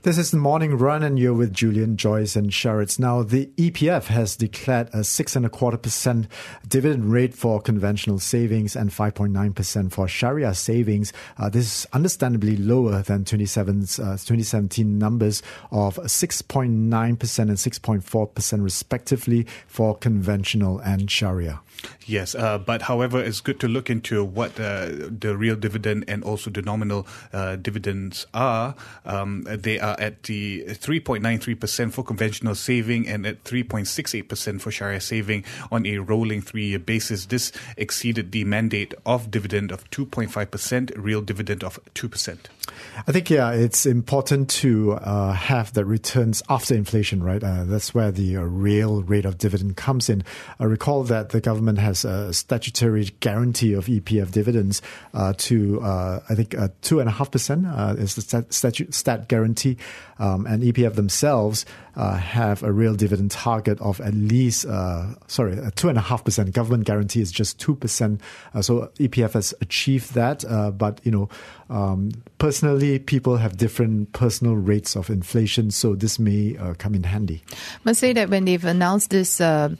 This is the morning run, and you're with Julian Joyce and Sharits. Now, the EPF has declared a six and a quarter percent dividend rate for conventional savings and 5.9% for Sharia savings. Uh, this is understandably lower than 2017 uh, numbers of 6.9% and 6.4% respectively for conventional and Sharia. Yes, uh, but however, it's good to look into what uh, the real dividend and also the nominal uh, dividends are. Um, they are at the 3.93% for conventional saving and at 3.68% for Sharia saving on a rolling three year basis. This exceeded the mandate of dividend of 2.5%, real dividend of 2%. I think, yeah, it's important to uh, have the returns after inflation, right? Uh, that's where the uh, real rate of dividend comes in. I recall that the government has a statutory guarantee of EPF dividends uh, to, uh, I think, 2.5% uh, is the stat, stat guarantee. Um, and EPF themselves uh, have a real dividend target of at least, uh, sorry, two and a half percent. Government guarantee is just two percent. Uh, so EPF has achieved that, uh, but you know, um, personally, people have different personal rates of inflation, so this may uh, come in handy. Must say that when they've announced this uh,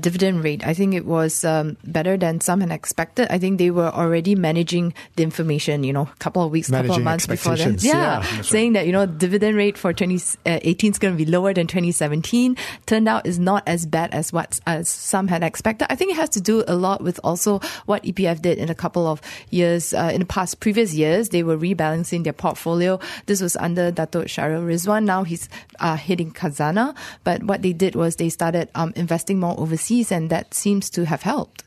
dividend rate, I think it was um, better than some had expected. I think they were already managing the information, you know, a couple of weeks, a couple of months before that. Yeah, yeah saying right. that you know dividend rate for 2018 is going to be lower than 2017 turned out is not as bad as what as some had expected. I think it has to do a lot with also what EPF did in a couple of years uh, in the past previous years. They were rebalancing their portfolio. This was under Dato Shahril Ridzuan. Now he's uh, hitting Khazanah. But what they did was they started um, investing more overseas, and that seems to have helped.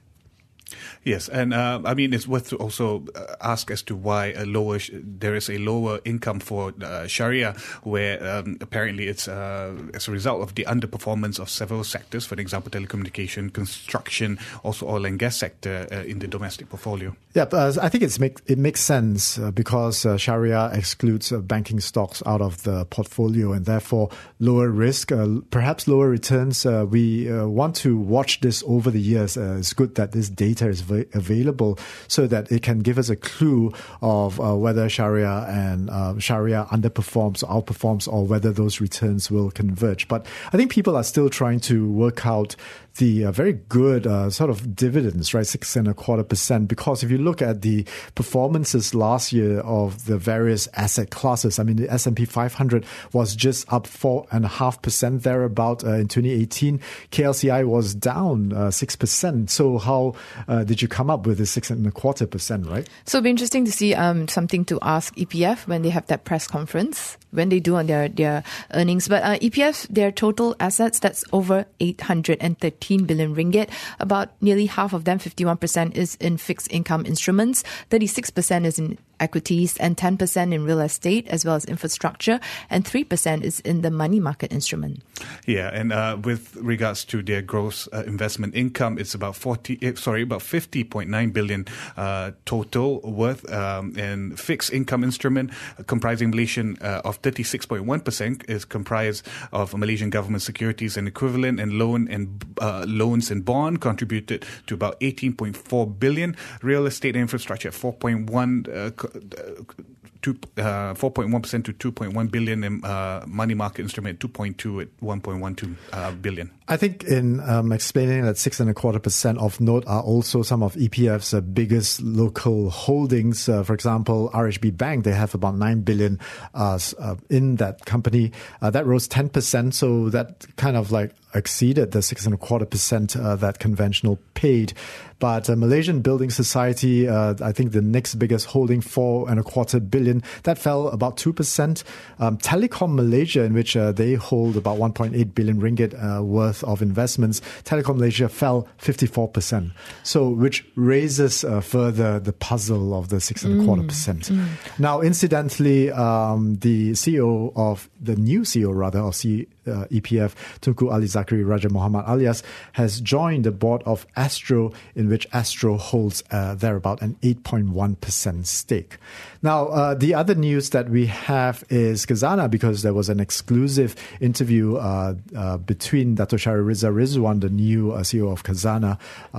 Yes, and uh, I mean it's worth to also uh, ask as to why a lower sh- there is a lower income for uh, Sharia, where um, apparently it's uh, as a result of the underperformance of several sectors, for example, telecommunication, construction, also oil and gas sector uh, in the domestic portfolio. Yeah, I think it's make, it makes sense uh, because Sharia excludes banking stocks out of the portfolio, and therefore lower risk, perhaps lower returns. we want to watch this over the years. it's good that this data is available so that it can give us a clue of uh, whether Sharia and uh, Sharia underperforms or outperforms or whether those returns will converge. But I think people are still trying to work out the uh, very good uh, sort of dividends, right? Six and a quarter percent. Because if you look at the performances last year of the various asset classes, I mean, the S&P 500 was just up four and a half percent thereabout uh, in 2018. KLCI was down uh, six percent. So how uh, did you come up with the six and a quarter percent, right? So it'll be interesting to see um, something to ask EPF when they have that press conference when they do on their, their earnings. But uh, EPF, their total assets, that's over 813 billion ringgit. About nearly half of them, 51%, is in fixed income instruments. 36% is in equities and 10% in real estate as well as infrastructure and 3% is in the money market instrument. Yeah, and uh, with regards to their gross uh, investment income, it's about 40, eh, sorry, about 50.9 billion uh, total worth um, in fixed income instrument comprising Malaysian uh, of 36.1% is comprised of Malaysian government securities and equivalent and loan and uh, loans and bond contributed to about 18.4 billion. Real estate and infrastructure at 4.1 uh, uh, 4.1% to 2.1 billion in uh, money market instrument, 2.2 at 1.12 uh, billion. I think in um, explaining that six and a quarter percent of note are also some of EPF's uh, biggest local holdings. Uh, for example, RHB Bank, they have about 9 billion uh, in that company. that rose 10%. So that kind of like exceeded the six and a quarter percent uh, that conventional paid. But uh, Malaysian Building Society, uh, I think the next biggest holding, four and a quarter billion, that fell about two percent. Um, Telekom Malaysia, in which uh, they hold about 1.8 billion ringgit uh, worth of investments, Telekom Malaysia fell 54 percent. So, which raises uh, further the puzzle of the six and a quarter mm, percent. Mm. Now, incidentally, um, the CEO of the new CEO rather of C uh, EPF, Tunku Alizakri Raja Muhammad Alias, has joined the board of Astro, in which Astro holds uh, there about an 8.1% stake. Now, uh, the other news that we have is Khazanah, because there was an exclusive interview uh, uh, between Dato Shahril Ridza Ridzuan, the new uh, CEO of Khazanah,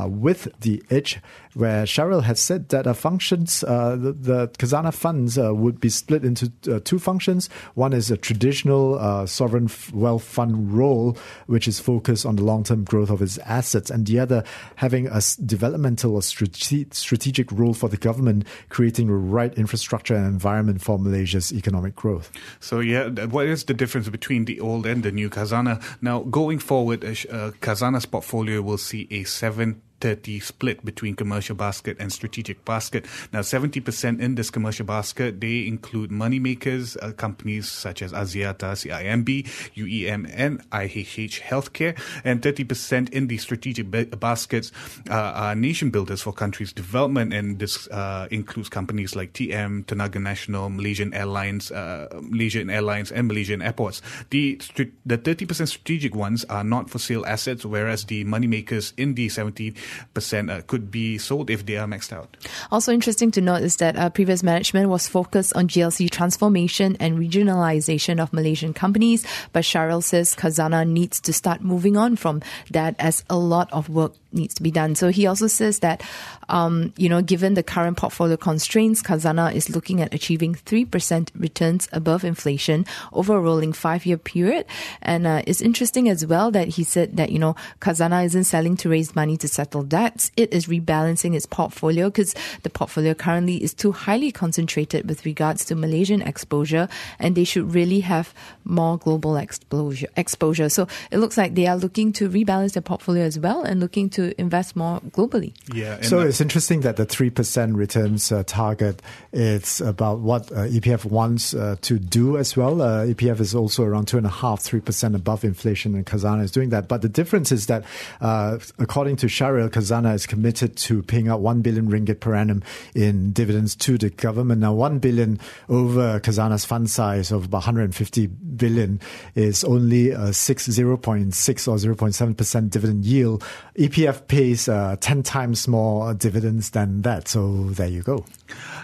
with The Edge, where Shahril had said that functions, the, the Khazanah funds would be split into two functions. One is a traditional sovereign wealth style fund role, which is focused on the long term growth of its assets, and the other having a developmental or strate- strategic role for the government, creating the right infrastructure and environment for Malaysia's economic growth. So, yeah, what is the difference between the old and the new Khazanah? Now, going forward, uh, Khazanah's portfolio will see a 7 Thirty split between commercial basket and strategic basket. Now, 70% in this commercial basket, they include moneymakers, uh, companies such as Axiata, CIMB, UEM, and IHH Healthcare, and 30% in the strategic ba- baskets uh, are nation builders for countries' development, and this uh, includes companies like TM, Tenaga Nasional, Malaysian Airlines, uh, Malaysian Airlines, and Malaysian Airports. The, the 30% strategic ones are not for sale assets, whereas the moneymakers in the 70 uh, could be sold if they are maxed out. Also interesting to note is that uh, previous management was focused on GLC transformation and regionalization of Malaysian companies, but Shahril says Khazanah needs to start moving on from that as a lot of work needs to be done. So he also says that, um, you know, given the current portfolio constraints, Khazanah is looking at achieving 3% returns above inflation over a rolling five year period. And uh, it's interesting as well that he said that, you know, Khazanah isn't selling to raise money to settle debts. It is rebalancing its portfolio because the portfolio currently is too highly concentrated with regards to Malaysian exposure and they should really have more global exposure. exposure. So it looks like they are looking to rebalance their portfolio as well and looking to invest more globally. Yeah. So it's interesting that the 3% returns uh, target is about what uh, EPF wants uh, to do as well. Uh, EPF is also around 2.5%, 3% above inflation, and Khazanah is doing that. But the difference is that, uh, according to Khazanah is committed to paying out 1 billion ringgit per annum in dividends to the government. Now, 1 billion over Khazanah's fund size of about 150 billion is only a 6, 0.6 or 0.7% dividend yield. EPF pays uh, 10 times more dividends than that. So there you go.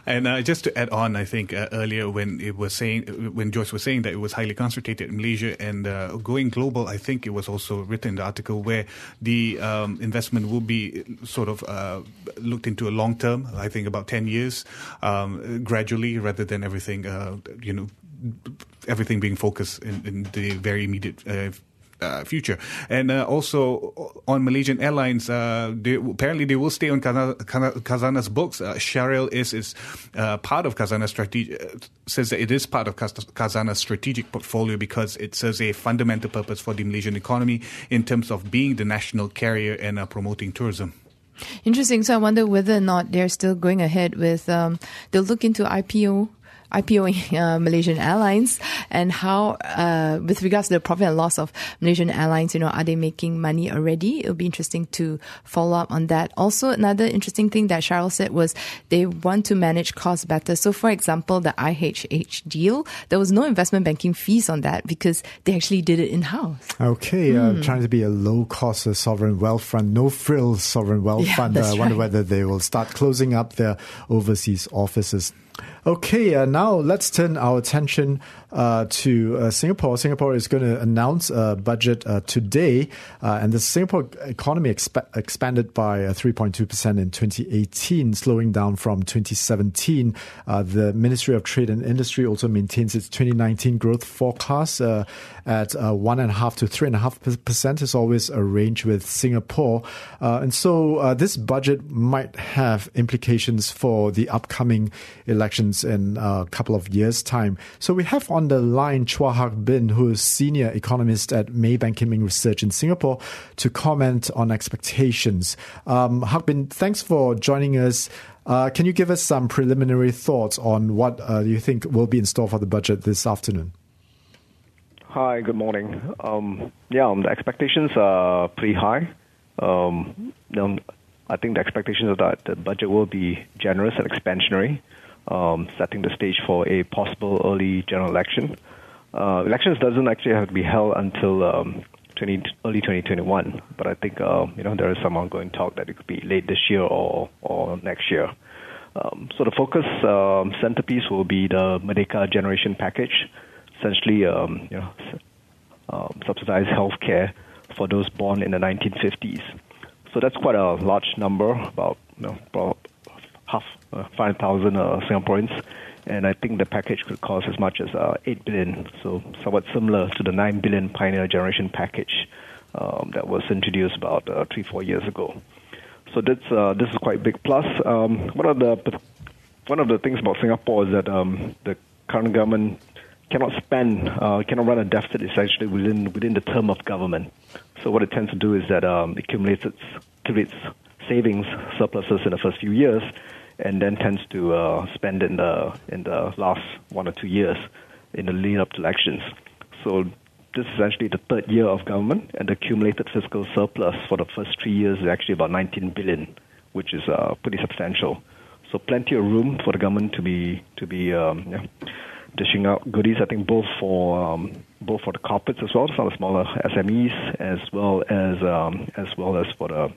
And uh, just to add on, I think uh, earlier when it was saying, when Joyce was saying that it was highly concentrated in Malaysia and uh, going global, I think it was also written in the article where the um, investment will be sort of uh, looked into a long term, I think about 10 years, um, gradually rather than everything, uh, you know, everything being focused in, in the very immediate uh, future. And uh, also on Malaysian Airlines, uh, they, apparently they will stay on Khazanah's books. Uh, Shahril is is uh, part of Khazanah's strategy. Uh, says that it is part of Khazanah's strategic portfolio because it serves a fundamental purpose for the Malaysian economy in terms of being the national carrier and promoting tourism. Interesting. So I wonder whether or not they're still going ahead with. Um, they'll look into IPO IPOing uh, Malaysian Airlines and how, uh, with regards to the profit and loss of Malaysian Airlines, you know, are they making money already? It'll be interesting to follow up on that. Also, another interesting thing that Shahril said was they want to manage costs better. So, for example, the IHH deal, there was no investment banking fees on that because they actually did it in house. Okay, mm. uh, hmm. trying to be a low cost uh, sovereign wealth fund, no frills sovereign wealth yeah, fund. Uh, I wonder right. whether they will start closing up their overseas offices. Okay, uh, now let's turn our attention uh, to uh, Singapore. Singapore is going to announce a budget uh, today, uh, and the Singapore economy exp- expanded by 3.2% uh, in 2018, slowing down from 2017. the Ministry of Trade and Industry also maintains its 2019 growth forecast at 1.5 to 3.5%. Is always a range with Singapore. and so this budget might have implications for the upcoming elections in a couple of years' time. So we have on on the line Chua Hak Bin, who is senior economist at Maybank Kim Research in Singapore, to comment on expectations. Um, Hak Bin, thanks for joining us. Uh, can you give us some preliminary thoughts on what uh, you think will be in store for the budget this afternoon? Hi, good morning. Um, yeah, um, the expectations are pretty high. Um, um, I think the expectations are that the budget will be generous and expansionary um, setting the stage for a possible early general election. uh, elections doesn't actually have to be held until um, 20, early 2021. But I think uh, you know there is some ongoing talk that it could be late this year or or next year. Um, so the focus um, centerpiece will be the Merdeka Generation Package, essentially um, you know um, subsidized health care for those born in the 1950s. So that's quite a large number, about you know, half uh, 5,000 uh, Singaporeans and I think the package could cost as much as uh, eight billion, so somewhat similar to the nine billion Pioneer Generation package um, that was introduced about uh, three four years ago. So that's uh, this is quite big. Plus, um, one of the one of the things about Singapore is that um, the current government cannot spend, uh, cannot run a deficit essentially within within the term of government. So what it tends to do is that um, it accumulates, accumulates savings surpluses in the first few years and then tends to uh, spend in the in the last one or two years in the lead up to elections. So this is actually the third year of government, and the accumulated fiscal surplus for the first three years is actually about 19 billion, which is uh, pretty substantial. So plenty of room for the government to be to be um, yeah, dishing out goodies. I think both for um, both for the corporates as well, some of the smaller SMEs, as well as um, as well as for the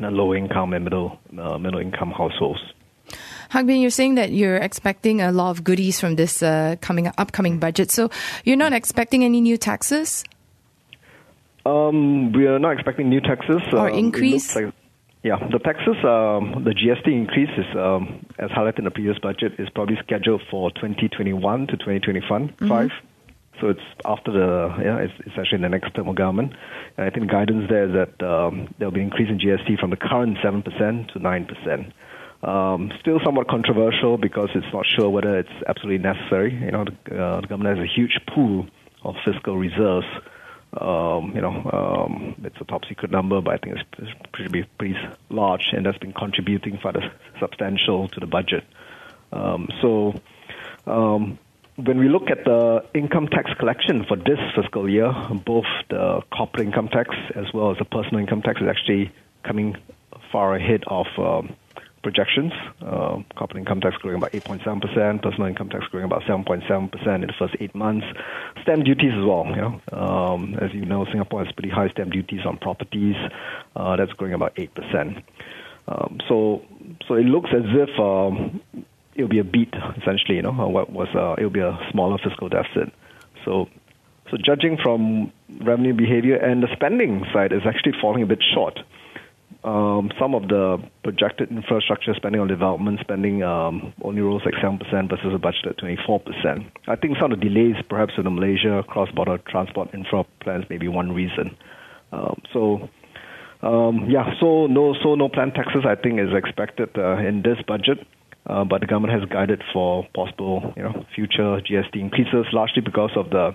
low income and middle uh, middle income households. Hak you're saying that you're expecting a lot of goodies from this uh, coming upcoming budget. So you're not expecting any new taxes? Um, we are not expecting new taxes or um, increase. Like, yeah, the taxes, um, the GST increase is, um, as highlighted in the previous budget, is probably scheduled for 2021 to 2025. Mm-hmm. So it's after the yeah, it's, it's actually the next term of government. And I think guidance there is that um, there'll be an increase in GST from the current seven percent to nine percent. Um, still somewhat controversial because it's not sure whether it's absolutely necessary. You know, the, uh, the government has a huge pool of fiscal reserves. Um, you know, um, it's a top secret number, but I think it's pretty pretty large, and that's been contributing quite substantial to the budget. Um, so, um, when we look at the income tax collection for this fiscal year, both the corporate income tax as well as the personal income tax is actually coming far ahead of um, projections. Uh, corporate income tax growing about 8.7%, personal income tax growing about 7.7% in the first eight months. Stamp duties as well. You know, um, as you know, Singapore has pretty high stamp duties on properties. Uh, that's growing about 8%. Um, so, so it looks as if um, it'll be a beat essentially. You know, what was uh, it'll be a smaller fiscal deficit. So, so judging from revenue behavior and the spending side is actually falling a bit short. Um, some of the projected infrastructure spending on development spending um, only rose like 7% versus a budget at 24%. I think some of the delays, perhaps in the Malaysia cross-border transport infra plans, may be one reason. Um, so, um, yeah, so no, so no planned taxes. I think is expected uh, in this budget. Uh, but the government has guided for possible, you know, future GST increases, largely because of the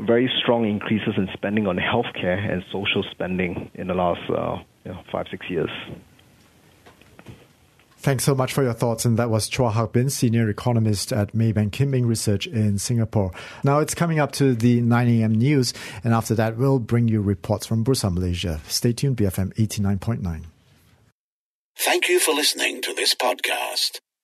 very strong increases in spending on healthcare and social spending in the last uh, you know, five, six years. Thanks so much for your thoughts. And that was Chua Hak Bin, senior economist at Maybank Kim Eng Research in Singapore. Now it's coming up to the 9 a.m. news. And after that, we'll bring you reports from Bursa Malaysia. Stay tuned, BFM 89.9. Thank you for listening to this podcast.